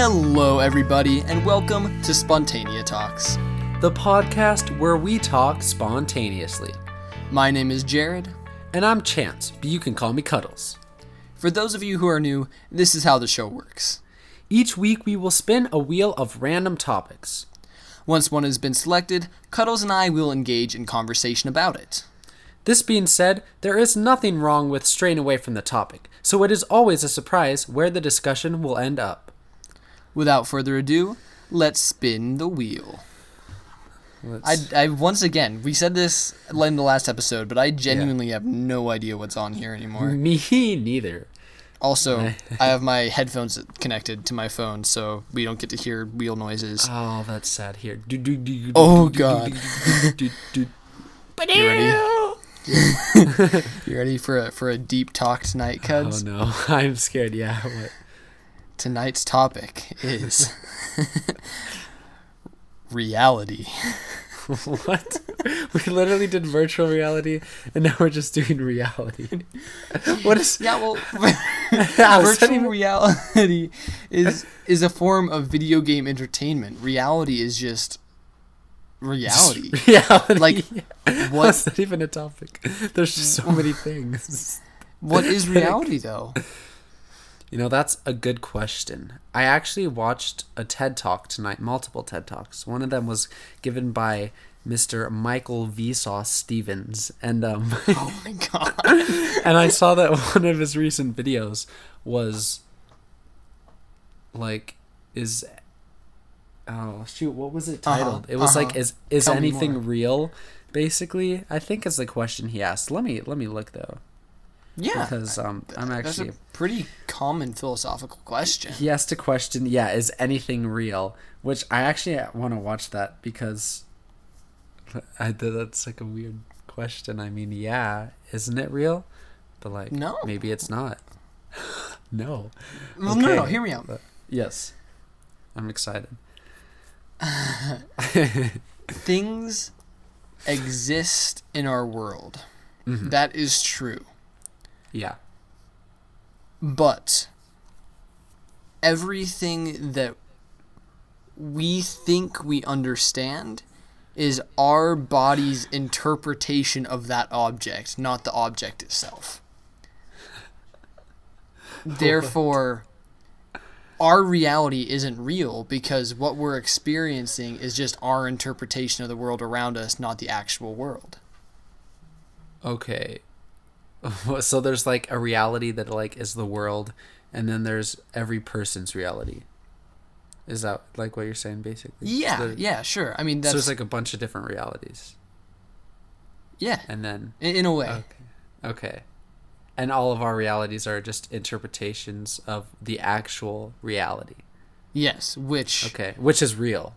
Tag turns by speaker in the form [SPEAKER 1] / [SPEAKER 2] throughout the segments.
[SPEAKER 1] Hello, everybody, and welcome to Spontanea Talks.
[SPEAKER 2] the podcast where we talk spontaneously.
[SPEAKER 1] My name is Jared.
[SPEAKER 2] And I'm Chance, but you can call me Cuddles.
[SPEAKER 1] For those of you who are new, this is how the show works.
[SPEAKER 2] Each week we will spin a wheel of random topics.
[SPEAKER 1] Once one has been selected, Cuddles and I will engage in conversation about it.
[SPEAKER 2] This being said, there is nothing wrong with straying away from the topic, so it is always a surprise where the discussion will end up.
[SPEAKER 1] Without further ado, let's spin the wheel. I, I once again, we said this in the last episode, but I genuinely have no idea what's on here anymore.
[SPEAKER 2] Me neither.
[SPEAKER 1] Also, I have my headphones connected to my phone, so we don't get to hear wheel noises.
[SPEAKER 2] Oh, that's sad here. Do, do, do, do,
[SPEAKER 1] Oh, God. You ready? You ready for a for a deep talk tonight,
[SPEAKER 2] Oh no, I'm scared. Yeah. What?
[SPEAKER 1] Tonight's topic is reality.
[SPEAKER 2] what? We literally did virtual reality, and now we're just doing reality. What is?
[SPEAKER 1] Yeah, well,
[SPEAKER 2] How is that
[SPEAKER 1] virtual
[SPEAKER 2] even-
[SPEAKER 1] reality is is a form of video game entertainment. Reality is just reality.
[SPEAKER 2] reality.
[SPEAKER 1] Like,
[SPEAKER 2] What's even a topic? There's just so many things.
[SPEAKER 1] what is reality though?
[SPEAKER 2] You know, that's a good question. I actually watched a TED Talk tonight, multiple TED Talks. One of them was given by Mr. Michael Vsauce Stevens, and um,
[SPEAKER 1] Oh my god.
[SPEAKER 2] and I saw that one of his recent videos was like is oh shoot what was it
[SPEAKER 1] Uh-huh,
[SPEAKER 2] titled it was like
[SPEAKER 1] uh-huh.
[SPEAKER 2] is is
[SPEAKER 1] Tell
[SPEAKER 2] anything real basically i think is the question he asked let me let me look though
[SPEAKER 1] Yeah.
[SPEAKER 2] because um i'm
[SPEAKER 1] That's
[SPEAKER 2] actually
[SPEAKER 1] a pretty common philosophical question.
[SPEAKER 2] he asked a question yeah is anything real which i actually want to watch that because i that's like a weird question i mean yeah isn't it real but like
[SPEAKER 1] No.
[SPEAKER 2] maybe it's not no
[SPEAKER 1] Well, no, no,
[SPEAKER 2] Okay.
[SPEAKER 1] hear me out.
[SPEAKER 2] But- yes i'm excited
[SPEAKER 1] Things exist in our world.
[SPEAKER 2] Mhm.
[SPEAKER 1] That is true.
[SPEAKER 2] Yeah
[SPEAKER 1] But everything that we think we understand is our body's interpretation of that object, not the object itself. Therefore, our reality isn't real because what we're experiencing is just our interpretation of the world around us, not the actual world.
[SPEAKER 2] okay so there's like a reality that like is the world and then there's every person's reality is that like what you're saying basically
[SPEAKER 1] Yeah,
[SPEAKER 2] so,
[SPEAKER 1] yeah, sure. I mean,
[SPEAKER 2] so
[SPEAKER 1] that's
[SPEAKER 2] there's like a bunch of different realities
[SPEAKER 1] yeah,
[SPEAKER 2] and then
[SPEAKER 1] in, in a way.
[SPEAKER 2] Okay. Okay. And all of our realities are just interpretations of the actual reality.
[SPEAKER 1] Yes, which
[SPEAKER 2] Okay. Which is real.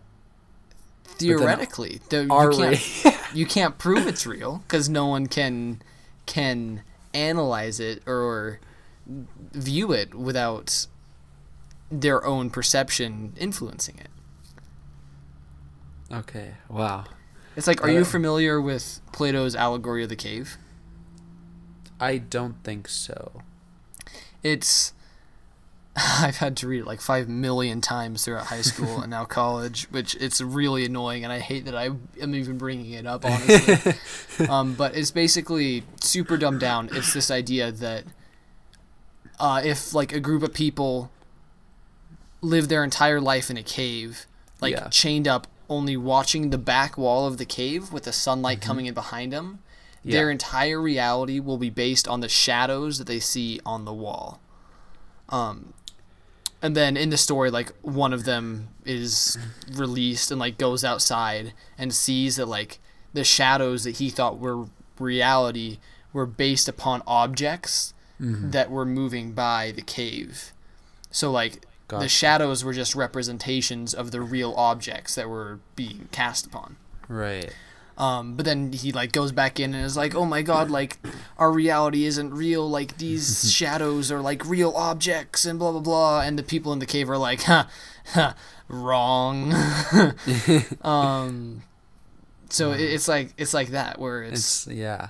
[SPEAKER 1] theoretically, the, you, can't, you can't prove it's real because no one can can analyze it or view it without their own perception influencing it.
[SPEAKER 2] okay. Wow.
[SPEAKER 1] It's like, are you
[SPEAKER 2] Uh,
[SPEAKER 1] familiar with Plato's allegory of the cave?
[SPEAKER 2] I don't think so.
[SPEAKER 1] It's I've had to read it like five million times throughout high school and now college, which it's really annoying, and I hate that I am even bringing it up. Honestly, um, but it's basically super dumbed down. It's this idea that uh, if like a group of people live their entire life in a cave, like
[SPEAKER 2] Yeah.
[SPEAKER 1] chained up, only watching the back wall of the cave with the sunlight coming in behind them, their entire reality will be based on the shadows that they see on the wall. Um, and then in the story, like one of them is released and like goes outside and sees that like the shadows that he thought were reality were based upon objects mm-hmm. that were moving by the cave. So like the shadows were just representations of the real objects that were being cast upon.
[SPEAKER 2] Right.
[SPEAKER 1] Um, but then he like goes back in and is like, "Oh my god, like our reality isn't real. Like these shadows are like real objects and blah blah blah." And the people in the cave are like, "Huh, huh wrong." um, so it, it's like it's like that where it's,
[SPEAKER 2] It's yeah.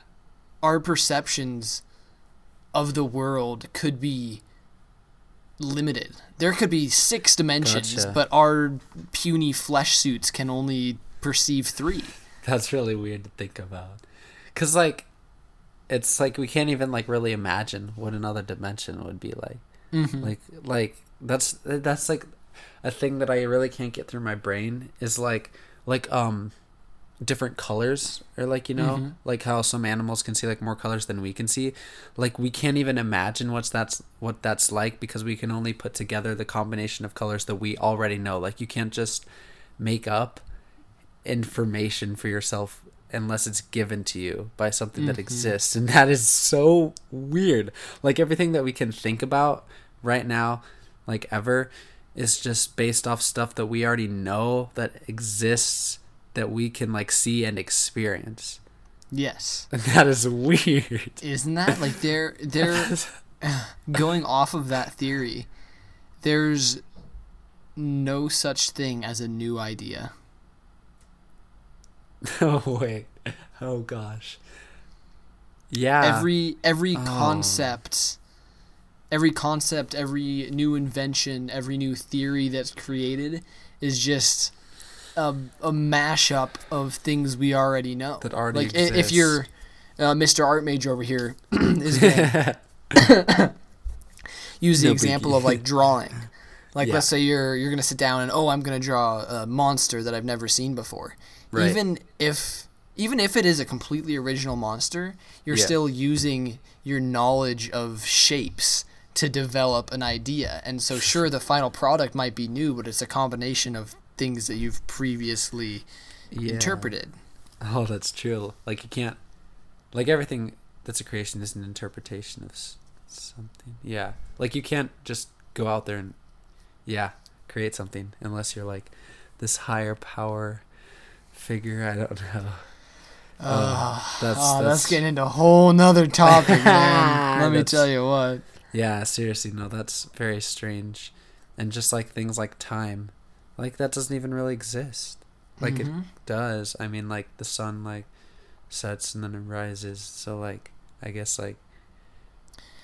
[SPEAKER 1] our perceptions of the world could be limited. There could be six dimensions,
[SPEAKER 2] Gotcha.
[SPEAKER 1] but our puny flesh suits can only perceive three.
[SPEAKER 2] That's really weird to think about. Cause like, it's like we can't even like really imagine what another dimension would be like.
[SPEAKER 1] Mm-hmm.
[SPEAKER 2] Like, like that's that's like a thing that I really can't get through my brain is like like um different colors or like you know
[SPEAKER 1] Mhm.
[SPEAKER 2] like how some animals can see like more colors than we can see like we can't even imagine what's that's what that's like because we can only put together the combination of colors that we already know like you can't just make up information for yourself unless it's given to you by something that
[SPEAKER 1] Mhm.
[SPEAKER 2] exists and that is so weird like everything that we can think about right now like ever is just based off stuff that we already know that exists that we can like see and experience
[SPEAKER 1] Yes.
[SPEAKER 2] and that is weird
[SPEAKER 1] Isn't that like they're they're going off of that theory? There's no such thing as a new idea.
[SPEAKER 2] oh wait oh gosh. Yeah.
[SPEAKER 1] Every every
[SPEAKER 2] Oh.
[SPEAKER 1] concept every concept every new invention every new theory that's created is just a, a mashup of things we already know.
[SPEAKER 2] That already
[SPEAKER 1] like i- if you're uh, mr art major over here is gonna use the
[SPEAKER 2] No
[SPEAKER 1] example
[SPEAKER 2] biggie.
[SPEAKER 1] of like drawing. Like
[SPEAKER 2] Yeah.
[SPEAKER 1] let's say you're you're gonna sit down and oh i'm gonna draw a monster that i've never seen before
[SPEAKER 2] Right.
[SPEAKER 1] even if even if it is a completely original monster you're
[SPEAKER 2] Yeah.
[SPEAKER 1] still using your knowledge of shapes to develop an idea and so sure the final product might be new but it's a combination of things that you've previously
[SPEAKER 2] Yeah.
[SPEAKER 1] interpreted
[SPEAKER 2] Oh, that's true. Like you can't, like everything that's a creation is an interpretation of something. Yeah. Like you can't just go out there and, yeah, create something unless you're like this higher power figure. I don't know.
[SPEAKER 1] uh,
[SPEAKER 2] that's
[SPEAKER 1] oh, that's,
[SPEAKER 2] that's
[SPEAKER 1] getting into a whole nother topic man let me tell you what
[SPEAKER 2] yeah. Seriously, no, that's very strange, and just like things like time, like that doesn't even really exist. Like it
[SPEAKER 1] Mhm.
[SPEAKER 2] does. I mean, like the sun like sets and then it rises. So like, I guess like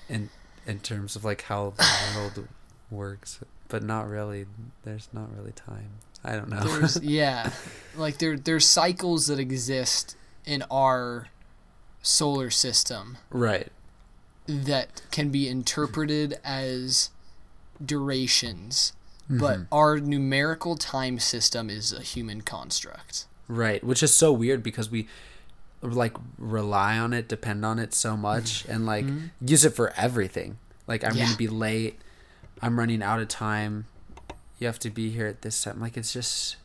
[SPEAKER 2] in in terms of like how the world works, but not really. There's not really time. I don't know.
[SPEAKER 1] there's yeah like there there's cycles that exist in our solar system
[SPEAKER 2] right.
[SPEAKER 1] that can be interpreted as durations but
[SPEAKER 2] Mhm.
[SPEAKER 1] our numerical time system is a human construct
[SPEAKER 2] right, which is so weird because we like rely on it, depend on it so much, and like
[SPEAKER 1] Mhm.
[SPEAKER 2] use it for everything. Like I'm
[SPEAKER 1] Yeah.
[SPEAKER 2] gonna be late. I'm running out of time. You have to be here at this time. Like it's just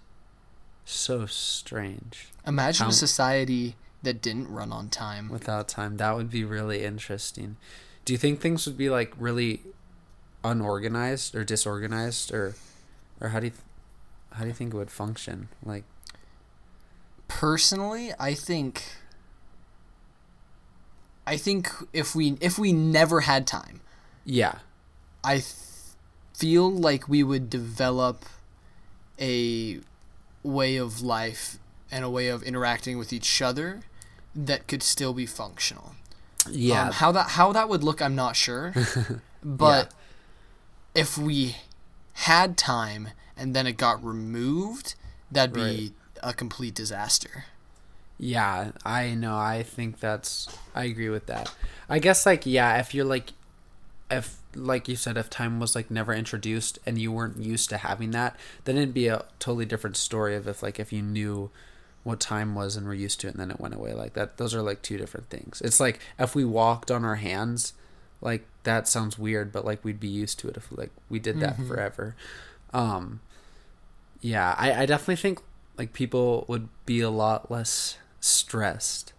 [SPEAKER 2] so strange.
[SPEAKER 1] imagine
[SPEAKER 2] How-
[SPEAKER 1] a um, society that didn't run on time
[SPEAKER 2] without time. That would be really interesting. Do you think things would be like really unorganized or disorganized or or how do you th- how do you think it would function? Like
[SPEAKER 1] personally i think i think if we if we never had time
[SPEAKER 2] yeah.
[SPEAKER 1] I th- feel like we would develop a way of life and a way of interacting with each other that could still be functional.
[SPEAKER 2] Yeah.
[SPEAKER 1] Um, how that how that would look, I'm not sure. but if we had time and then it got removed, that'd be a complete disaster.
[SPEAKER 2] Yeah, I know. I think that's. I agree with that. I guess like yeah, if you're like, if like you said, if time was like never introduced and you weren't used to having that, then it'd be a totally different story of if like if you knew what time was and were used to it and then it went away like that. Those are like two different things. It's like if we walked on our hands, like that sounds weird, but like we'd be used to it if like we did that
[SPEAKER 1] Mhm.
[SPEAKER 2] forever. Um, yeah, I, I definitely think like people would be a lot less stressed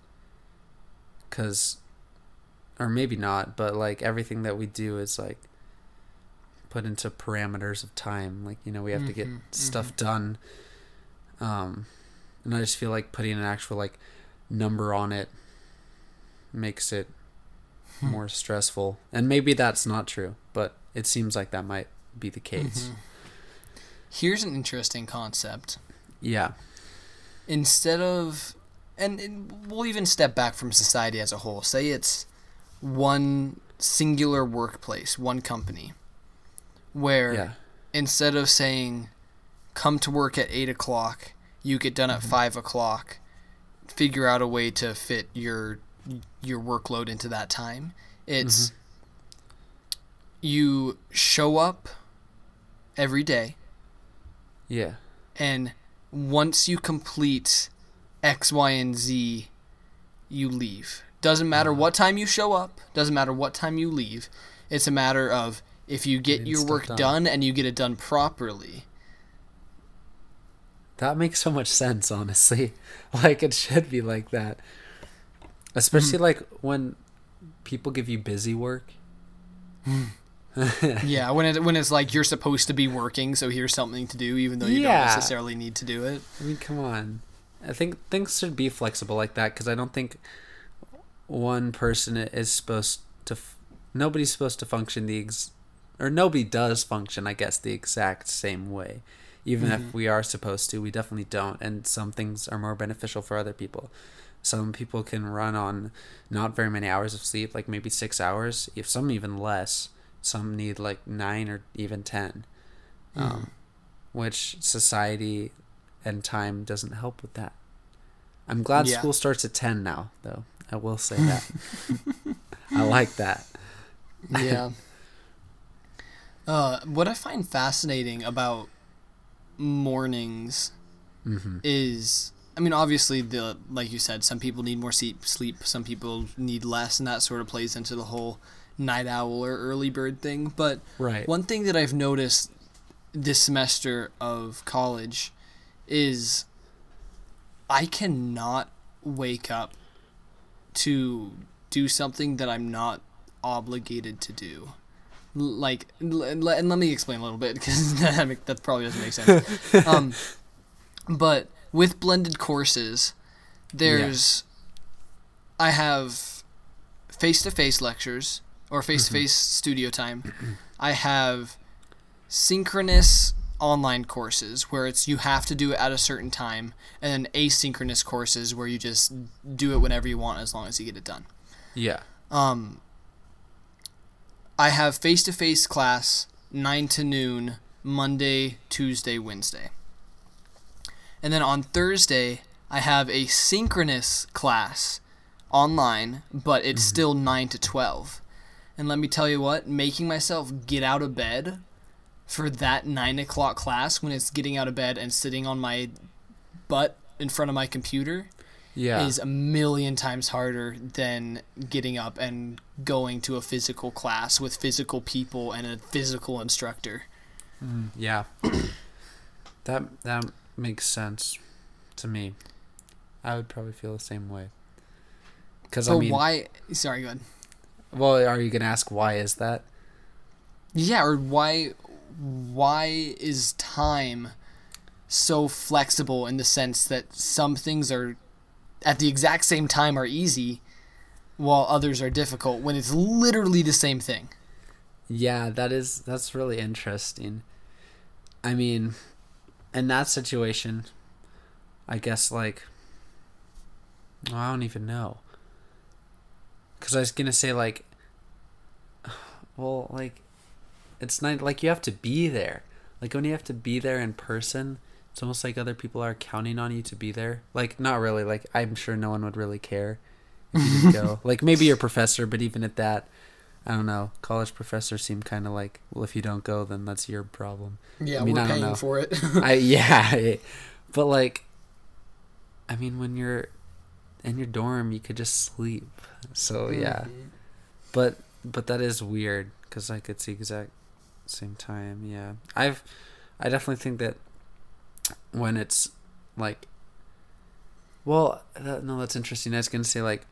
[SPEAKER 2] because or maybe not but like everything that we do is like put into parameters of time. Like you know we have to get
[SPEAKER 1] Mhm,
[SPEAKER 2] stuff done. Um and i just feel like putting an actual like number on it makes it
[SPEAKER 1] Hmm.
[SPEAKER 2] more stressful. And maybe that's not true but it seems like that might be the case.
[SPEAKER 1] Mhm. Here's an interesting concept.
[SPEAKER 2] yeah.
[SPEAKER 1] Instead of and, and we'll even step back from society as a whole. Say it's one singular workplace one company where
[SPEAKER 2] Yeah.
[SPEAKER 1] instead of saying come to work at eight o'clock, you get done at
[SPEAKER 2] Mm-hmm.
[SPEAKER 1] five o'clock. Figure out a way to fit your your workload into that time. It's
[SPEAKER 2] Mm-hmm.
[SPEAKER 1] you show up every day,
[SPEAKER 2] Yeah.
[SPEAKER 1] and once you complete X, Y, and Z, you leave. Doesn't matter what time you show up. Doesn't matter what time you leave. It's a matter of if you get your work
[SPEAKER 2] done.
[SPEAKER 1] done and you get it done properly.
[SPEAKER 2] That makes so much sense, honestly. Like it should be like that. Especially hmm. like when people give you busy work. Hmm.
[SPEAKER 1] yeah, when it when it's like you're supposed to be working, so here's something to do, even though you
[SPEAKER 2] Yeah.
[SPEAKER 1] don't necessarily need to do it.
[SPEAKER 2] I mean, come on. I think things should be flexible like that because I don't think one person is supposed to. F- nobody's supposed to function the ex, or nobody does function, I guess, the exact same way. Even if we are supposed to, we definitely don't. And some things are more beneficial for other people. Some people can run on not very many hours of sleep, like maybe six hours. If some even less, some need like nine or even 10 um, which society and time doesn't help with that. I'm glad
[SPEAKER 1] Yeah.
[SPEAKER 2] school starts at 10 now, though. I will say that. I like that.
[SPEAKER 1] Yeah. uh, what I find fascinating about mornings
[SPEAKER 2] hmm
[SPEAKER 1] is I mean obviously the like you said some people need more sleep sleep some people need less and that sort of plays into the whole night owl or early bird thing but
[SPEAKER 2] Right.
[SPEAKER 1] one thing that I've noticed this semester of college is I cannot wake up to do something that I'm not obligated to do. Like, and let me explain a little bit because that, make- that probably doesn't make sense. um, but with blended courses, there's I have face to face lectures or face to face studio time. I have synchronous online courses where it's you have to do it at a certain time, and then asynchronous courses where you just do it whenever you want as long as you get it done.
[SPEAKER 2] Yeah.
[SPEAKER 1] Um, I have face to face class nine to noon Monday, Tuesday, Wednesday, and then on Thursday I have a synchronous class online, but it's still nine to twelve. And let me tell you what, making myself get out of bed for that nine o'clock class when it's getting out of bed and sitting on my butt in front of my computer
[SPEAKER 2] Yeah.
[SPEAKER 1] is a million times harder than getting up and going to a physical class with physical people and a physical instructor.
[SPEAKER 2] Mm, yeah. that that makes sense to me. I would probably feel the same way. Cuz I mean,
[SPEAKER 1] why? Sorry, go ahead.
[SPEAKER 2] well, are you going to ask why is that?
[SPEAKER 1] Yeah, or why? Why is time so flexible in the sense that some things are at the exact same time are easy, while others are difficult when it's literally the same thing?
[SPEAKER 2] Yeah, that is that's really interesting. I mean, in that situation, I guess like I don't even know. Cuz I was going to say like well, like it's not like you have to be there. Like when you have to be there in person, it's almost like other people are counting on you to be there. Like not really, like I'm sure no one would really care if you didn't go. Like maybe your professor, but even at that, I don't know. College professors seem kind of like, well, if you don't go, then that's your problem.
[SPEAKER 1] Yeah,
[SPEAKER 2] I mean,
[SPEAKER 1] we're
[SPEAKER 2] I
[SPEAKER 1] paying
[SPEAKER 2] know.
[SPEAKER 1] for it.
[SPEAKER 2] I yeah, I- but like, I mean, when you're in your dorm, you could just sleep. So yeah,
[SPEAKER 1] Mhm.
[SPEAKER 2] but but that is weird because like it's the exact same time. Yeah, I've I definitely think that when it's like, well, that, no, that's interesting. I was gonna say like,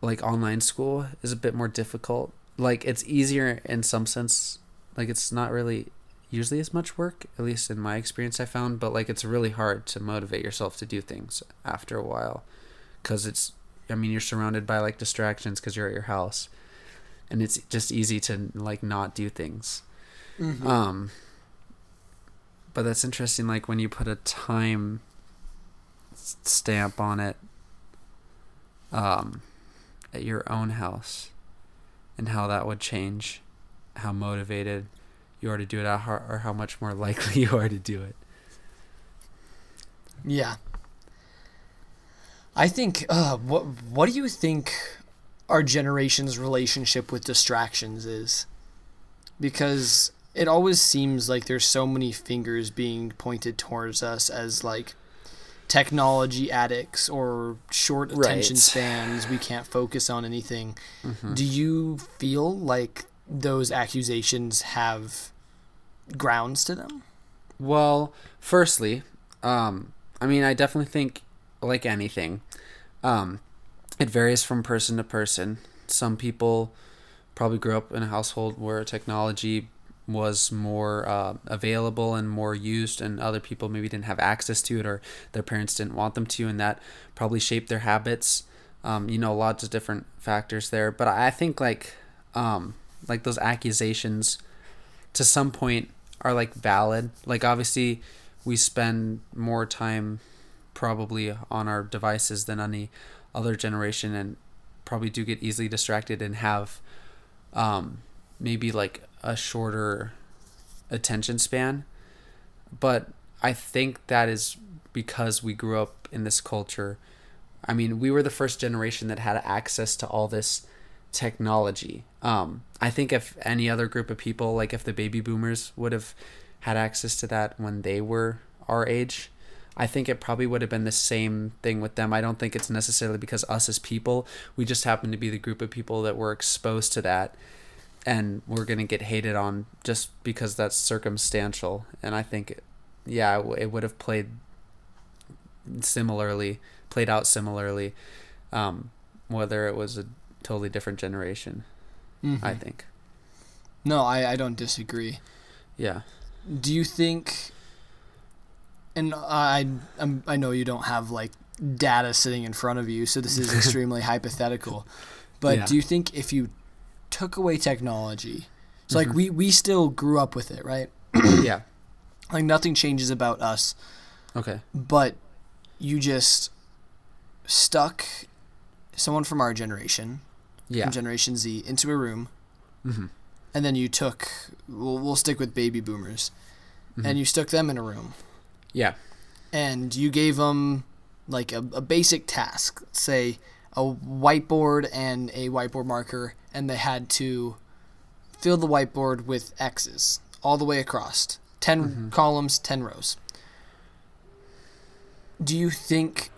[SPEAKER 2] like online school is a bit more difficult. Like it's easier in some sense. Like it's not really usually as much work, at least in my experience. I found, but like it's really hard to motivate yourself to do things after a while, because it's. I mean, you're surrounded by like distractions because you're at your house, and it's just easy to like not do things.
[SPEAKER 1] Mhm.
[SPEAKER 2] Um, but that's interesting. Like when you put a time stamp on it, um, at your own house, and how that would change how motivated you are to do it or how much more likely you are to do it.
[SPEAKER 1] Yeah. I think uh, what what do you think our generation's relationship with distractions is? Because it always seems like there's so many fingers being pointed towards us as like technology addicts or short attention right. spans we can't focus on anything mm-hmm. do you feel like those accusations have grounds to them
[SPEAKER 2] well firstly um, i mean i definitely think like anything um, it varies from person to person some people probably grew up in a household where technology was more uh, available and more used, and other people maybe didn't have access to it or their parents didn't want them to, and that probably shaped their habits. Um, you know, lots of different factors there, but I think like um, like those accusations to some point are like valid. Like obviously, we spend more time probably on our devices than any other generation, and probably do get easily distracted and have um, maybe like a shorter attention span. But I think that is because we grew up in this culture. I mean, we were the first generation that had access to all this technology. Um, I think if any other group of people, like if the baby boomers would have had access to that when they were our age, I think it probably would have been the same thing with them. I don't think it's necessarily because us as people, we just happen to be the group of people that were exposed to that and we're going to get hated on just because that's circumstantial. And I think, yeah, it would have played similarly, played out similarly, um, whether it was a totally different generation. Mm-hmm. I think.
[SPEAKER 1] No, I, I don't disagree.
[SPEAKER 2] Yeah.
[SPEAKER 1] Do you think? And I I'm, I know you don't have like data sitting in front of you, so this is extremely hypothetical. But yeah. do you think if you took away technology. So mm-hmm. like we we still grew up with it, right?
[SPEAKER 2] yeah.
[SPEAKER 1] Like nothing changes about us.
[SPEAKER 2] Okay.
[SPEAKER 1] But you just stuck someone from our generation,
[SPEAKER 2] yeah.
[SPEAKER 1] from Generation Z, into a room,
[SPEAKER 2] mm-hmm.
[SPEAKER 1] and then you took. We'll, we'll stick with baby boomers, mm-hmm. and you stuck them in a room.
[SPEAKER 2] Yeah.
[SPEAKER 1] And you gave them like a, a basic task, say a whiteboard and a whiteboard marker and they had to fill the whiteboard with X's all the way across 10 mm-hmm. columns, 10 rows. Do you think,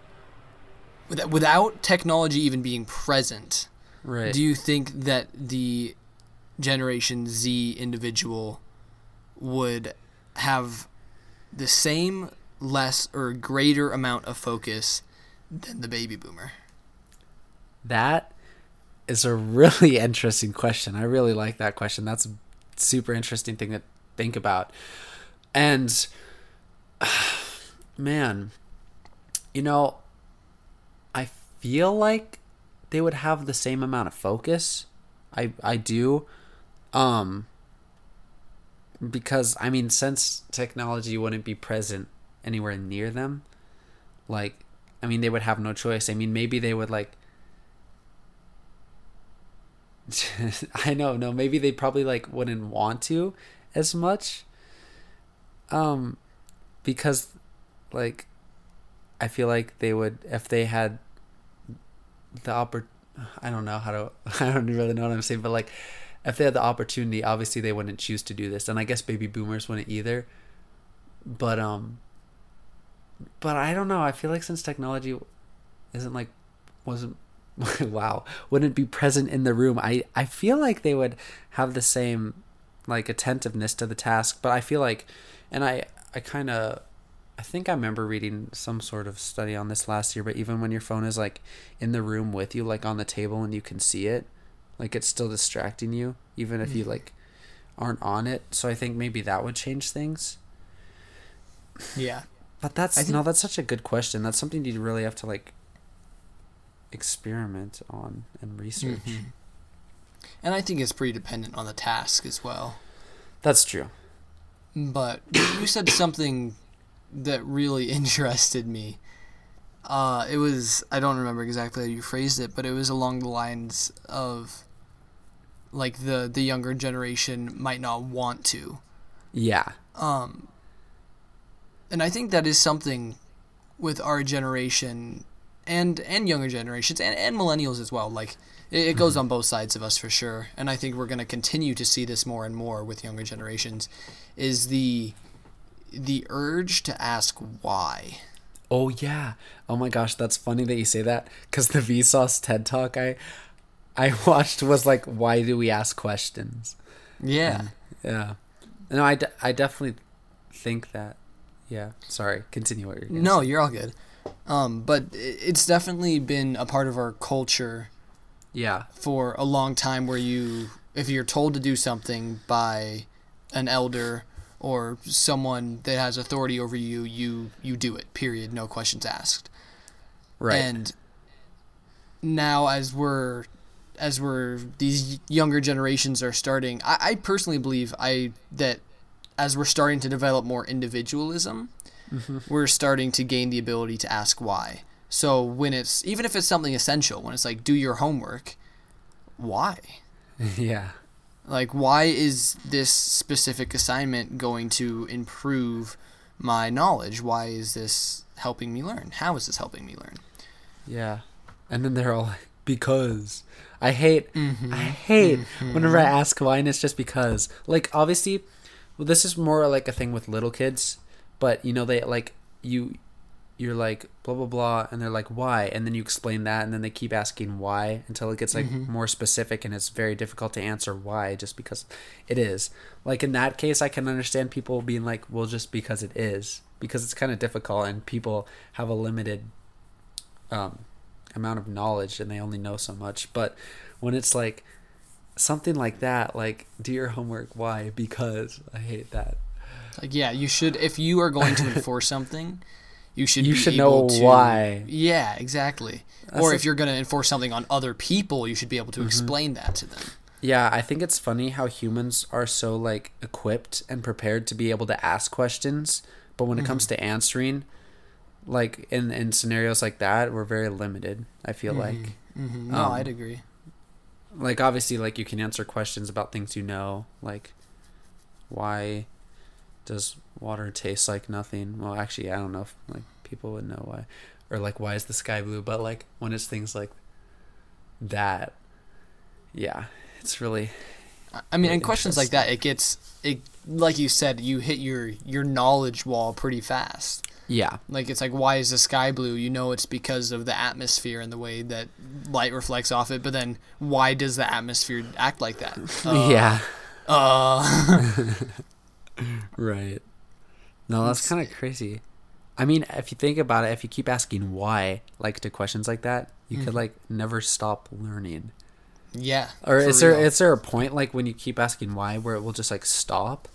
[SPEAKER 1] without technology even being present,
[SPEAKER 2] right.
[SPEAKER 1] do you think that the Generation Z individual would have the same, less, or greater amount of focus than the baby boomer?
[SPEAKER 2] That is a really interesting question. I really like that question. That's a super interesting thing to think about. And man, you know, I feel like they would have the same amount of focus. I I do. Um because I mean since technology wouldn't be present anywhere near them, like I mean they would have no choice. I mean maybe they would like I know, no, maybe they probably like wouldn't want to as much. Um because like I feel like they would if they had the oppor I don't know how to I don't really know what I'm saying, but like if they had the opportunity, obviously they wouldn't choose to do this. And I guess baby boomers wouldn't either. But um but I don't know. I feel like since technology isn't like wasn't wow, wouldn't be present in the room. I, I feel like they would have the same like attentiveness to the task, but I feel like and I I kind of I think I remember reading some sort of study on this last year, but even when your phone is like in the room with you like on the table and you can see it, like it's still distracting you even if mm. you like aren't on it. So I think maybe that would change things.
[SPEAKER 1] Yeah.
[SPEAKER 2] But that's think, no, that's such a good question. That's something you really have to like experiment on and research. Mm-hmm.
[SPEAKER 1] And I think it's pretty dependent on the task as well.
[SPEAKER 2] That's true.
[SPEAKER 1] But you said something that really interested me. Uh, it was I don't remember exactly how you phrased it, but it was along the lines of like the the younger generation might not want to.
[SPEAKER 2] Yeah.
[SPEAKER 1] Um, and I think that is something with our generation and and younger generations and, and millennials as well. Like it, it goes mm-hmm. on both sides of us for sure, and I think we're going to continue to see this more and more with younger generations. Is the the urge to ask why?
[SPEAKER 2] Oh yeah. Oh my gosh, that's funny that you say that because the Vsauce TED Talk I I watched was like, why do we ask questions?
[SPEAKER 1] Yeah.
[SPEAKER 2] Yeah. No, I, de- I definitely think that. Yeah. Sorry. Continue what you're.
[SPEAKER 1] No,
[SPEAKER 2] say.
[SPEAKER 1] you're all good. Um, but it's definitely been a part of our culture
[SPEAKER 2] Yeah.
[SPEAKER 1] for a long time where you if you're told to do something by an elder or someone that has authority over you you you do it period no questions asked
[SPEAKER 2] Right.
[SPEAKER 1] and now as we're as we're these younger generations are starting I, I personally believe i that as we're starting to develop more individualism we're starting to gain the ability to ask why so when it's even if it's something essential when it's like do your homework why
[SPEAKER 2] yeah.
[SPEAKER 1] like why is this specific assignment going to improve my knowledge why is this helping me learn how is this helping me learn
[SPEAKER 2] Yeah. And then they're all like, because. I hate.
[SPEAKER 1] Mm-hmm.
[SPEAKER 2] I hate whenever I ask why, and it's just because. Like, obviously, well, this is more like a thing with little kids, but you know, they like you. You're like blah blah blah, and they're like why, and then you explain that, and then they keep asking why until it gets like
[SPEAKER 1] Mm-hmm.
[SPEAKER 2] more specific, and it's very difficult to answer why just because it is. Like in that case, I can understand people being like, well, just because it is, because it's kind of difficult, and people have a limited um, amount of knowledge and they only know so much. But when it's like something like that, like do your homework, why? Because I hate that.
[SPEAKER 1] Like yeah you should if you are going to enforce something you should
[SPEAKER 2] You
[SPEAKER 1] be
[SPEAKER 2] should
[SPEAKER 1] able
[SPEAKER 2] know
[SPEAKER 1] to-
[SPEAKER 2] why.
[SPEAKER 1] yeah exactly
[SPEAKER 2] That's
[SPEAKER 1] or
[SPEAKER 2] a-
[SPEAKER 1] if you're going to enforce something on other people you should be able
[SPEAKER 2] Mm-hmm.
[SPEAKER 1] to explain that to them
[SPEAKER 2] Yeah, I think it's funny how humans are so like equipped and prepared to be able to ask questions, but when it comes to answering, like in in scenarios like that, we're very limited. I feel like.
[SPEAKER 1] hmm no
[SPEAKER 2] Um,
[SPEAKER 1] i'd agree
[SPEAKER 2] like obviously like you can answer questions about things you know like why does water taste like nothing well actually i don't know if like people would know why or like why is the sky blue but like when it's things like that yeah it's really
[SPEAKER 1] I- mean,
[SPEAKER 2] Really
[SPEAKER 1] in questions like that, it gets it like you said, you hit your your knowledge wall pretty fast.
[SPEAKER 2] yeah
[SPEAKER 1] Like it's like, why is the sky blue? You know, it's because of the atmosphere and the way that light reflects off it. But then, why does the atmosphere act like that? Uh,
[SPEAKER 2] yeah
[SPEAKER 1] Uh,
[SPEAKER 2] right no that's kind of crazy i mean if you think about it if you keep asking why like to questions like that you could mm-hmm. like never stop learning
[SPEAKER 1] yeah.
[SPEAKER 2] Or is there
[SPEAKER 1] real.
[SPEAKER 2] is there a point like when you keep asking why where it will just like stop?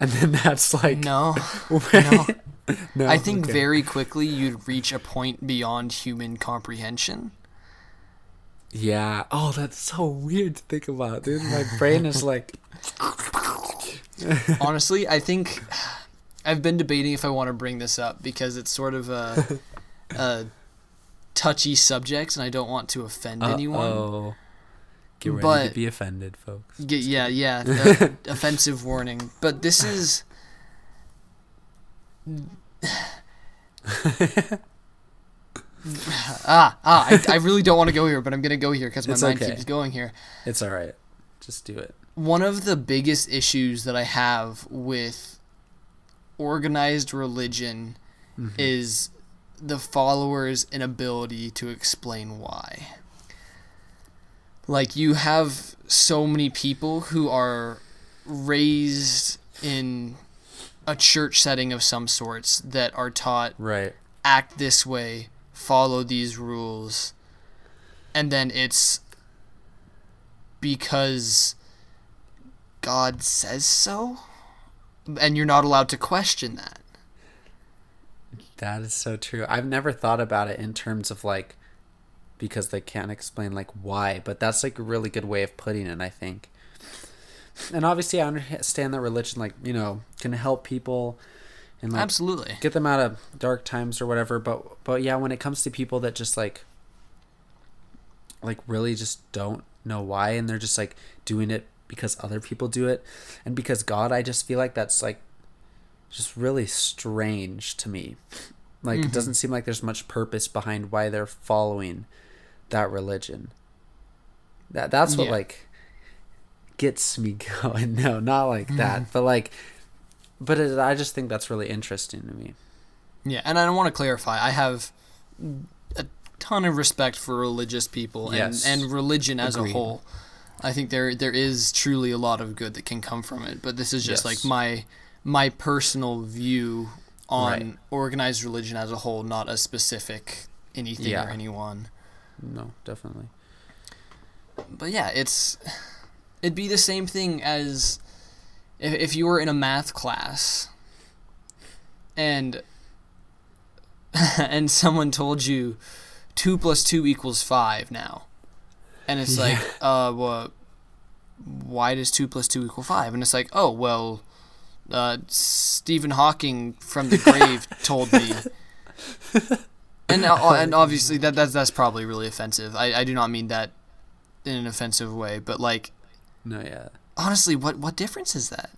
[SPEAKER 2] And then that's like
[SPEAKER 1] no?
[SPEAKER 2] no. no.
[SPEAKER 1] I think
[SPEAKER 2] okay.
[SPEAKER 1] very quickly you'd reach a point beyond human comprehension.
[SPEAKER 2] Yeah. Oh, that's so weird to think about, dude. My brain is like
[SPEAKER 1] Honestly, I think I've been debating if I want to bring this up because it's sort of a, a touchy subject, and I don't want to offend anyone.
[SPEAKER 2] Oh. Get ready
[SPEAKER 1] But-
[SPEAKER 2] to be offended, folks.
[SPEAKER 1] G- yeah, yeah, the offensive warning. But this is. ah, ah! I, I really don't want to go here, but I'm gonna go here because my
[SPEAKER 2] It's
[SPEAKER 1] mind
[SPEAKER 2] okay.
[SPEAKER 1] keeps going here.
[SPEAKER 2] It's all right. Just do it.
[SPEAKER 1] One of the biggest issues that I have with organized religion mm-hmm. is the followers' inability to explain why. Like, you have so many people who are raised in a church setting of some sorts that are taught
[SPEAKER 2] Right.
[SPEAKER 1] act this way, follow these rules, and then it's because God says so, and you're not allowed to question that.
[SPEAKER 2] That is so true. I've never thought about it in terms of like because they can't explain like why, but that's like a really good way of putting it, I think. And obviously I understand that religion like, you know, can help people and like
[SPEAKER 1] Absolutely.
[SPEAKER 2] get them out of dark times or whatever, but but yeah, when it comes to people that just like like really just don't know why and they're just like doing it because other people do it and because God I just feel like that's like just really strange to me like
[SPEAKER 1] Mm-hmm.
[SPEAKER 2] it doesn't seem like there's much purpose behind why they're following that religion that that's what
[SPEAKER 1] Yeah.
[SPEAKER 2] like gets me going no not like
[SPEAKER 1] Mm-hmm.
[SPEAKER 2] that but like but it, I just think that's really interesting to me
[SPEAKER 1] Yeah, and I want to clarify. I have a ton of respect for religious people
[SPEAKER 2] Yes.
[SPEAKER 1] and, and religion as
[SPEAKER 2] Agreed.
[SPEAKER 1] a whole. I think there there is truly a lot of good that can come from it. But this is just
[SPEAKER 2] Yes.
[SPEAKER 1] like my my personal view on
[SPEAKER 2] Right.
[SPEAKER 1] organized religion as a whole, not a specific anything
[SPEAKER 2] Yeah.
[SPEAKER 1] or anyone.
[SPEAKER 2] no definitely
[SPEAKER 1] But yeah, it's it'd be the same thing as if, if you were in a math class and and someone told you two plus two equals five now, and it's like, uh, well, why does two plus two equal five? And it's like, oh well, uh, Stephen Hawking from the grave told me. And, uh, and obviously that that's that's probably really offensive. I, I do not mean that in an offensive way, but like
[SPEAKER 2] no yeah
[SPEAKER 1] honestly, what what difference is that?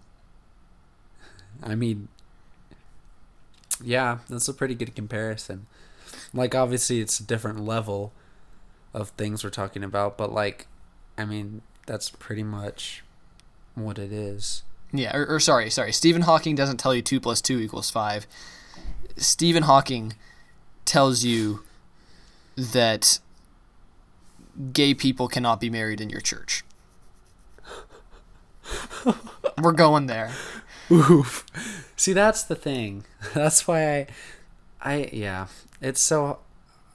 [SPEAKER 2] I mean, yeah, that's a pretty good comparison. Like, obviously, it's a different level of things we're talking about, but like, I mean, that's pretty much what it is.
[SPEAKER 1] Yeah, or, or sorry, sorry. Stephen Hawking doesn't tell you two plus two equals five. Stephen Hawking tells you that gay people cannot be married in your church. We're going there.
[SPEAKER 2] Oof. See, that's the thing. That's why I, I yeah, it's so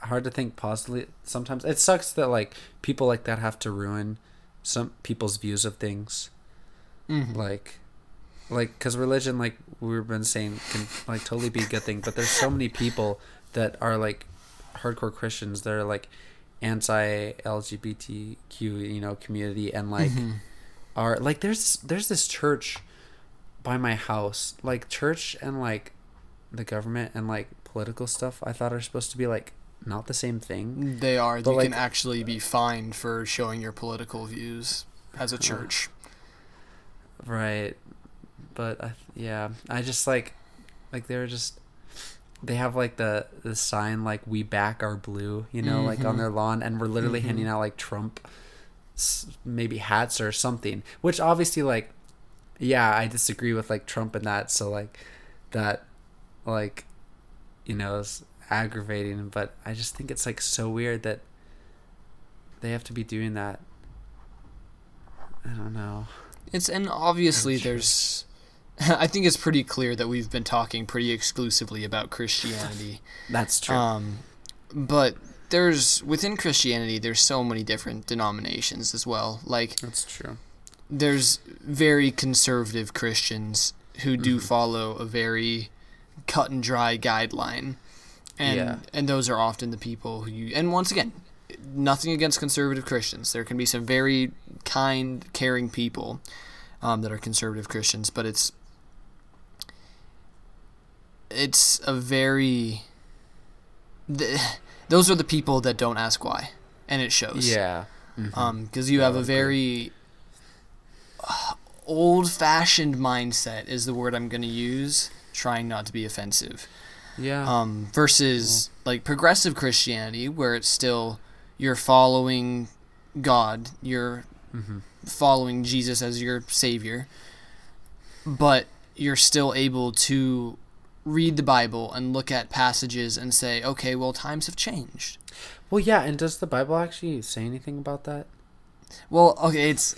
[SPEAKER 2] hard to think positively. Sometimes it sucks that like people like that have to ruin some people's views of things.
[SPEAKER 1] Mhm.
[SPEAKER 2] like like because religion like we've been saying can like totally be a good thing but there's so many people that are like hardcore christians that are like anti lgbtq you know community and like are like there's there's this church by my house like church and like the government and like political stuff i thought are supposed to be like not the same thing
[SPEAKER 1] They are.
[SPEAKER 2] But,
[SPEAKER 1] you
[SPEAKER 2] like-
[SPEAKER 1] can actually be fined for showing your political views as a church.
[SPEAKER 2] Right. But I, yeah, I just like like they're just they have like the the sign like we back our blue, you know, like on
[SPEAKER 1] Mhm.
[SPEAKER 2] their lawn and we're literally
[SPEAKER 1] Mhm.
[SPEAKER 2] handing out like Trump MAGA hats or something, which obviously like yeah, I disagree with like Trump and that, so like that like you know, is aggravating, but I just think it's like so weird that they have to be doing that. I don't know.
[SPEAKER 1] It's and obviously there's I think it's pretty clear that we've been talking pretty exclusively about Christianity.
[SPEAKER 2] That's true.
[SPEAKER 1] Um, but there's within Christianity, there's so many different denominations as well. Like
[SPEAKER 2] That's true.
[SPEAKER 1] there's very conservative Christians who do
[SPEAKER 2] Mhm.
[SPEAKER 1] follow a very cut and dry guideline, and
[SPEAKER 2] Yeah.
[SPEAKER 1] and those are often the people who you. And once again, nothing against conservative Christians. There can be some very kind, caring people um, that are conservative Christians, but it's it's a very th- those are the people that don't ask why, and it shows.
[SPEAKER 2] Yeah. Mhm.
[SPEAKER 1] Um, because you have a very old-fashioned mindset is the word I'm going to use, trying not to be offensive.
[SPEAKER 2] Yeah.
[SPEAKER 1] Um, versus like progressive Christianity, where it's still you're following God, you're
[SPEAKER 2] hmm
[SPEAKER 1] following Jesus as your savior, but you're still able to read the Bible and look at passages and say, okay, well, times have changed.
[SPEAKER 2] Well, yeah, and does the Bible actually say anything about that?
[SPEAKER 1] Well, okay, it's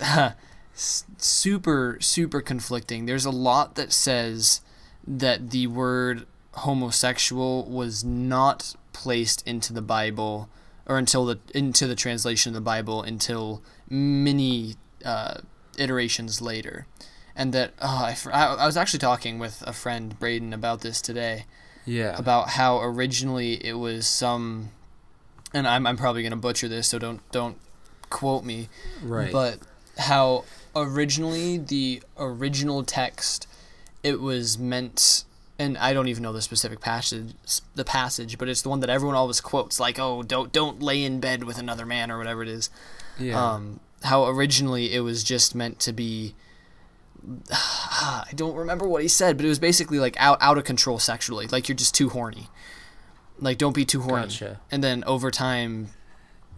[SPEAKER 1] super, super conflicting. There's a lot that says that the word homosexual was not placed into the Bible or until the into the translation of the Bible until many uh, iterations later, and that uh, I, I was actually talking with a friend Braden about this today
[SPEAKER 2] Yeah.
[SPEAKER 1] about how originally it was some, and I'm I'm probably gonna butcher this, so don't don't quote me,
[SPEAKER 2] right.
[SPEAKER 1] but how originally the original text it was meant and I don't even know the specific passage the passage but it's the one that everyone always quotes like oh don't don't lay in bed with another man or whatever it is
[SPEAKER 2] yeah.
[SPEAKER 1] um how originally it was just meant to be I don't remember what he said, but it was basically like out out of control sexually, like you're just too horny. Like don't be too horny.
[SPEAKER 2] Gotcha.
[SPEAKER 1] And then over time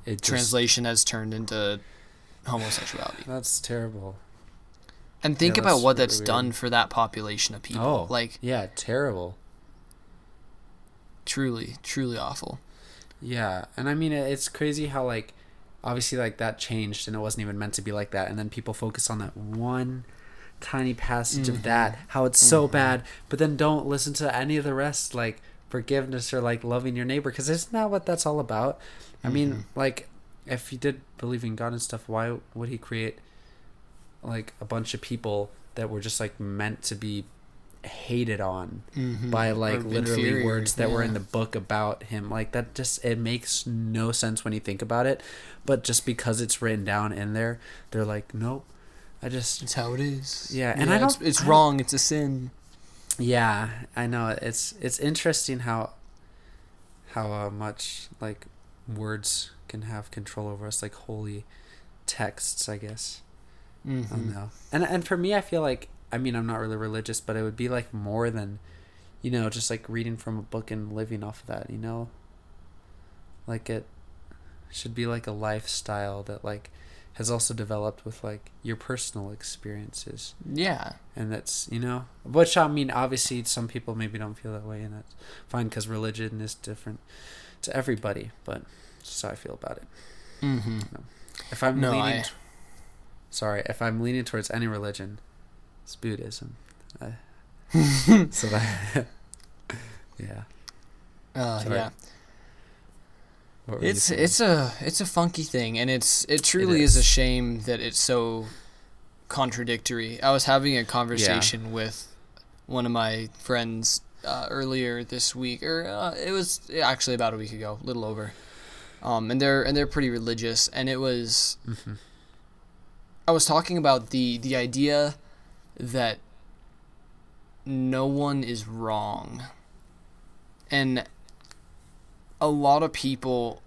[SPEAKER 2] It just-
[SPEAKER 1] translation has turned into homosexuality.
[SPEAKER 2] That's terrible.
[SPEAKER 1] And think
[SPEAKER 2] Yeah,
[SPEAKER 1] about what that's
[SPEAKER 2] weird.
[SPEAKER 1] done for that population of people.
[SPEAKER 2] Oh,
[SPEAKER 1] Like
[SPEAKER 2] yeah, terrible.
[SPEAKER 1] truly, truly awful.
[SPEAKER 2] Yeah, and I mean it's crazy how like obviously like that changed and it wasn't even meant to be like that and then people focus on that one tiny passage of mm-hmm. that how it's so mm-hmm. bad but then don't listen to any of the rest like forgiveness or like loving your neighbor because isn't that what that's all about i mean mm-hmm. like if he did believe in god and stuff why would he create like a bunch of people that were just like meant to be hated on
[SPEAKER 1] Mm-hmm.
[SPEAKER 2] by like literally
[SPEAKER 1] inferior,
[SPEAKER 2] words that were in the book about him like that just it makes no sense when you think about it but just because it's written down in there they're like nope i just
[SPEAKER 1] It's how it is.
[SPEAKER 2] Yeah, and I don't-
[SPEAKER 1] It's, it's
[SPEAKER 2] I
[SPEAKER 1] wrong. It's a sin.
[SPEAKER 2] yeah i know it's it's interesting how how uh, much like words can have control over us like holy texts i guess i don't
[SPEAKER 1] Mm-hmm.
[SPEAKER 2] know and and for me i feel like i mean i'm not really religious but it would be like more than you know just like reading from a book and living off of that you know like it should be like a lifestyle that like has also developed with like your personal experiences
[SPEAKER 1] Yeah.
[SPEAKER 2] and that's you know which i mean obviously some people maybe don't feel that way and that's fine because religion is different to everybody but that's just how i feel about it
[SPEAKER 1] Mm-hmm.
[SPEAKER 2] if i'm
[SPEAKER 1] No,
[SPEAKER 2] leaning
[SPEAKER 1] I-
[SPEAKER 2] t- sorry if i'm leaning towards any religion it's buddhism I, so that yeah
[SPEAKER 1] Uh, yeah. It's it's a it's a funky thing, and it's it truly is. a shame that it's so contradictory. I was having a conversation with one of my friends uh, earlier this week, or uh, it was actually about a week ago, a little over. Um, and they're and they're pretty religious, and it was
[SPEAKER 2] Mhm.
[SPEAKER 1] I was talking about the the idea that no one is wrong. And a lot of people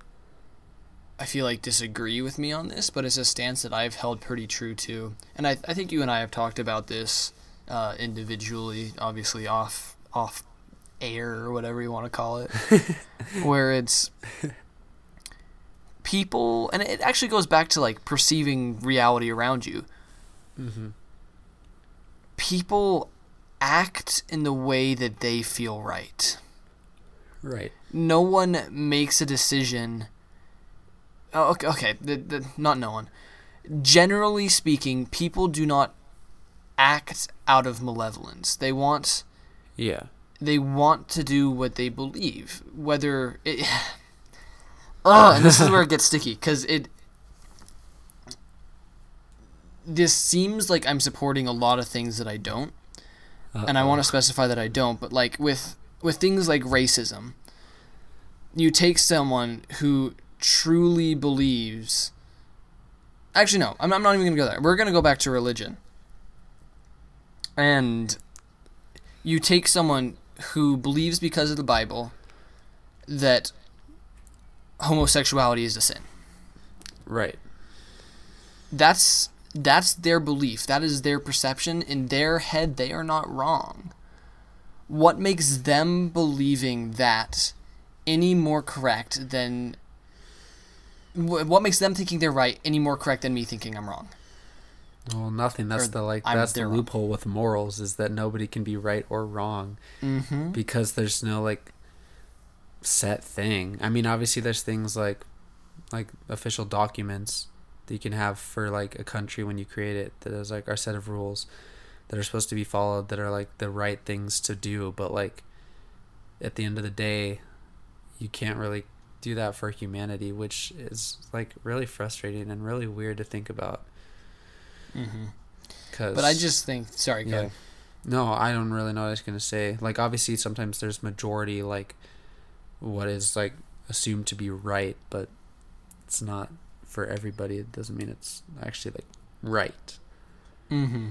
[SPEAKER 1] I feel like disagree with me on this, but it's a stance that I've held pretty true to. And I, I think you and I have talked about this uh, individually, obviously off off air or whatever you want to call it, where it's people, and it actually goes back to like perceiving reality around you.
[SPEAKER 2] Mhm.
[SPEAKER 1] People act in the way that they feel right.
[SPEAKER 2] right
[SPEAKER 1] no one makes a decision. Oh, okay, okay, the, the, not no one. Generally speaking, people do not act out of malevolence. They want
[SPEAKER 2] yeah
[SPEAKER 1] they want to do what they believe, whether it. Ugh, and this is where it gets sticky because it. This seems like I'm supporting a lot of things that I don't and I want to specify that I don't, but like with with things like racism, you take someone who truly believes. Actually, no, I'm, I'm not even gonna go there. We're gonna go back to religion, and you take someone who believes because of the Bible that homosexuality is a sin.
[SPEAKER 2] right
[SPEAKER 1] That's that's their belief. That is their perception. In their head, they are not wrong. What makes them believing that any more correct than what makes them thinking they're right any more correct than me thinking I'm wrong?
[SPEAKER 2] well nothing that's
[SPEAKER 1] Or
[SPEAKER 2] the like
[SPEAKER 1] I'm-
[SPEAKER 2] that's the
[SPEAKER 1] they're wrong.
[SPEAKER 2] loophole with morals is that nobody can be right or wrong
[SPEAKER 1] Mm-hmm.
[SPEAKER 2] because there's no like set thing. I mean, obviously there's things like like official documents that you can have for like a country when you create it that is like our set of rules that are supposed to be followed that are like the right things to do, but like at the end of the day, you can't really do that for humanity, which is like really frustrating and really weird to think about.
[SPEAKER 1] Mm-hmm.
[SPEAKER 2] Cause
[SPEAKER 1] But I just think sorry, go
[SPEAKER 2] yeah.
[SPEAKER 1] ahead.
[SPEAKER 2] No, I don't really know what I was gonna say. Like obviously sometimes there's majority like what is like assumed to be right, but it's not for everybody. It doesn't mean it's actually like right.
[SPEAKER 1] Mm-hmm.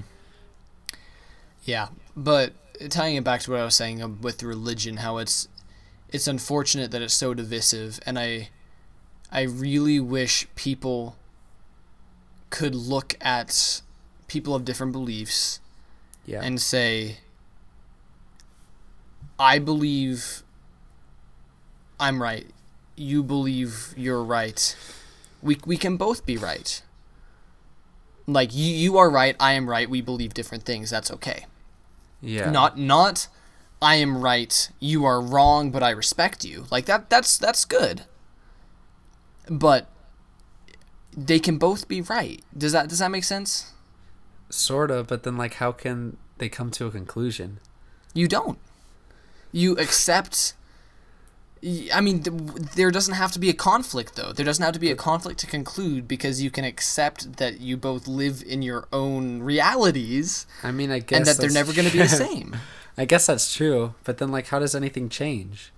[SPEAKER 1] Yeah, but tying it back to what I was saying with religion, how it's it's unfortunate that it's so divisive, and I I really wish people could look at people of different beliefs
[SPEAKER 2] Yeah.
[SPEAKER 1] and say, I believe I'm right. You believe you're right. We, we can both be right. Like you, you are right, I am right, we believe different things, that's okay.
[SPEAKER 2] yeah.
[SPEAKER 1] Not not I am right, you are wrong, but I respect you. Like that that's that's good. But they can both be right. Does that does that make sense?
[SPEAKER 2] sort of, but then like how can they come to a conclusion?
[SPEAKER 1] You don't. You accept. I mean, th- there doesn't have to be a conflict, though. There doesn't have to be a conflict to conclude because you can accept that you both live in your own realities
[SPEAKER 2] I mean, I guess
[SPEAKER 1] and that they're never going to be the same.
[SPEAKER 2] I guess that's true, but then like how does anything change?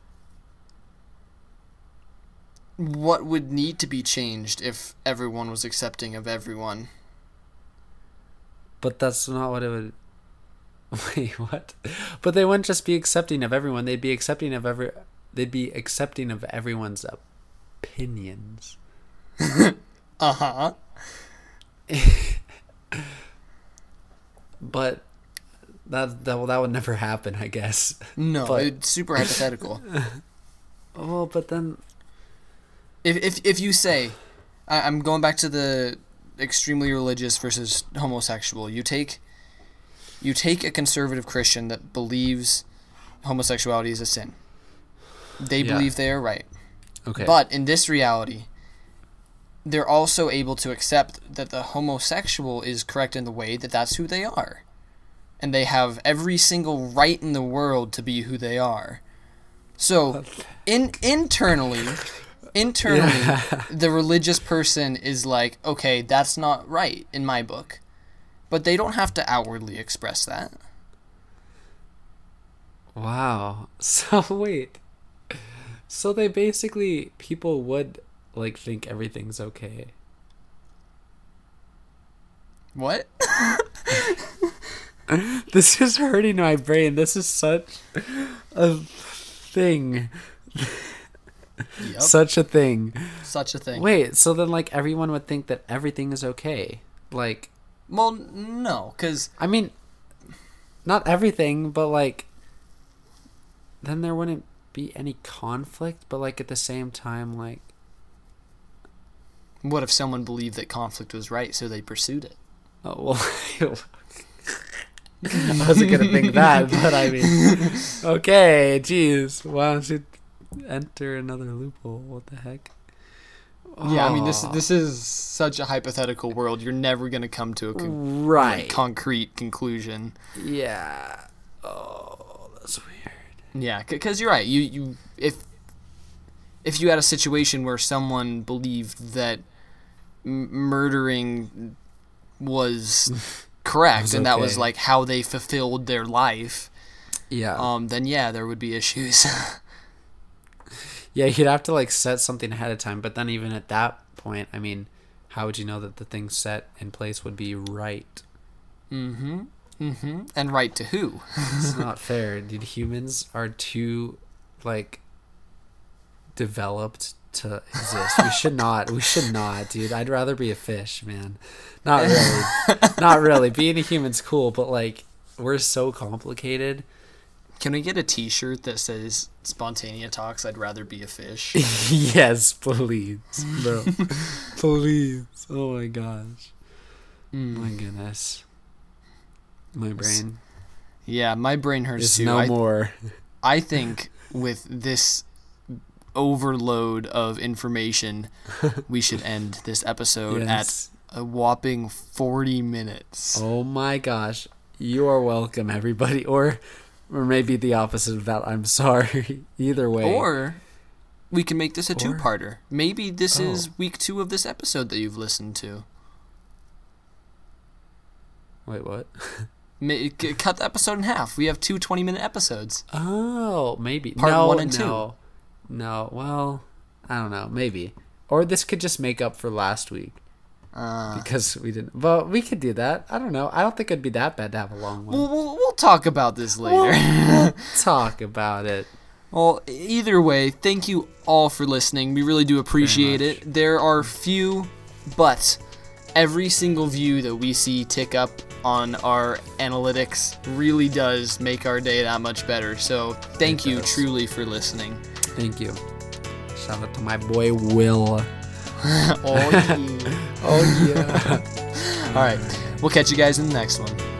[SPEAKER 1] What would need to be changed if everyone was accepting of everyone?
[SPEAKER 2] But that's not what it would. Wait, what? But they wouldn't just be accepting of everyone. They'd be accepting of every. They'd be accepting of everyone's opinions.
[SPEAKER 1] Uh huh.
[SPEAKER 2] But that that well, that would never happen, I guess.
[SPEAKER 1] No,
[SPEAKER 2] But-
[SPEAKER 1] it's super hypothetical.
[SPEAKER 2] Oh, but then
[SPEAKER 1] if if if you say, I, I'm going back to the extremely religious versus homosexual. You take, you take a conservative Christian that believes homosexuality is a sin. They
[SPEAKER 2] Yeah.
[SPEAKER 1] believe they are right,
[SPEAKER 2] okay,
[SPEAKER 1] but in this reality, they're also able to accept that the homosexual is correct in the way that that's who they are, and they have every single right in the world to be who they are. So, in internally, internally, the religious person is like, okay, that's not right in my book. But they don't have to outwardly express that.
[SPEAKER 2] wow. So wait, so they basically people would like think everything's okay.
[SPEAKER 1] What?
[SPEAKER 2] This is hurting my brain. This is such a thing.
[SPEAKER 1] Yep.
[SPEAKER 2] Such a thing.
[SPEAKER 1] Such a thing.
[SPEAKER 2] Wait, so then like everyone would think that everything is okay. Like
[SPEAKER 1] Well, no, because
[SPEAKER 2] I mean not everything, but like then there wouldn't be any conflict, but like at the same time like
[SPEAKER 1] what if someone believed that conflict was right, so they pursued it?
[SPEAKER 2] oh well I wasn't gonna think that, but I mean Okay, jeez. Why don't you enter another loophole? What the heck?
[SPEAKER 1] Yeah, I mean this this is such a hypothetical world. You're never gonna come to a con-
[SPEAKER 2] right.
[SPEAKER 1] concrete conclusion.
[SPEAKER 2] Yeah. Oh, that's weird.
[SPEAKER 1] Yeah, because you're right. You you if if you had a situation where someone believed that m- murdering was correct
[SPEAKER 2] Was
[SPEAKER 1] and that was like how they fulfilled their life,
[SPEAKER 2] Yeah.
[SPEAKER 1] um, then yeah, there would be issues.
[SPEAKER 2] yeah, you'd have to like set something ahead of time, but then even at that point, I mean, how would you know that the thing set in place would be right?
[SPEAKER 1] mm-hmm. Mm-hmm. And right to who?
[SPEAKER 2] It's not fair. Dude, humans are too like developed to exist. We should not. We should not, dude. I'd rather be a fish, man. Not really. not really. Being a human's cool, but like we're so complicated.
[SPEAKER 1] Can we get a T-shirt that says "Spontanea Talks"? I'd rather be a fish.
[SPEAKER 2] yes, please, bro. please. Oh my gosh.
[SPEAKER 1] Mm.
[SPEAKER 2] My goodness. My brain
[SPEAKER 1] Yeah, my brain hurts
[SPEAKER 2] is
[SPEAKER 1] too.
[SPEAKER 2] no
[SPEAKER 1] I,
[SPEAKER 2] more.
[SPEAKER 1] I think with this overload of information, we should end this episode
[SPEAKER 2] Yes.
[SPEAKER 1] at a whopping 40 minutes.
[SPEAKER 2] Oh my gosh. You are welcome, everybody. Or or maybe the opposite of that. I'm sorry. Either way.
[SPEAKER 1] Or we can make this a two-parter. Maybe this
[SPEAKER 2] Oh.
[SPEAKER 1] is week 2 of this episode that you've listened to.
[SPEAKER 2] Wait, what?
[SPEAKER 1] Cut the episode in half. We have two 20-minute episodes.
[SPEAKER 2] Oh, maybe.
[SPEAKER 1] Part
[SPEAKER 2] no,
[SPEAKER 1] one and two.
[SPEAKER 2] no. No. Well, I don't know. Maybe. Or this could just make up for last week
[SPEAKER 1] Uh,
[SPEAKER 2] because we didn't. But we could do that. I don't know. I don't think it'd be that bad to have a long one.
[SPEAKER 1] we'll, we'll, we'll talk about this later.
[SPEAKER 2] We'll talk about it.
[SPEAKER 1] Well, either way, thank you all for listening. We really do appreciate it. There are few, but every single view that we see tick up on our analytics really does make our day that much better. So thank
[SPEAKER 2] It
[SPEAKER 1] you
[SPEAKER 2] does.
[SPEAKER 1] truly for listening.
[SPEAKER 2] Thank you. Shout out to my boy Will.
[SPEAKER 1] oh, yeah.
[SPEAKER 2] Oh yeah.
[SPEAKER 1] All right. We'll catch you guys in the next one.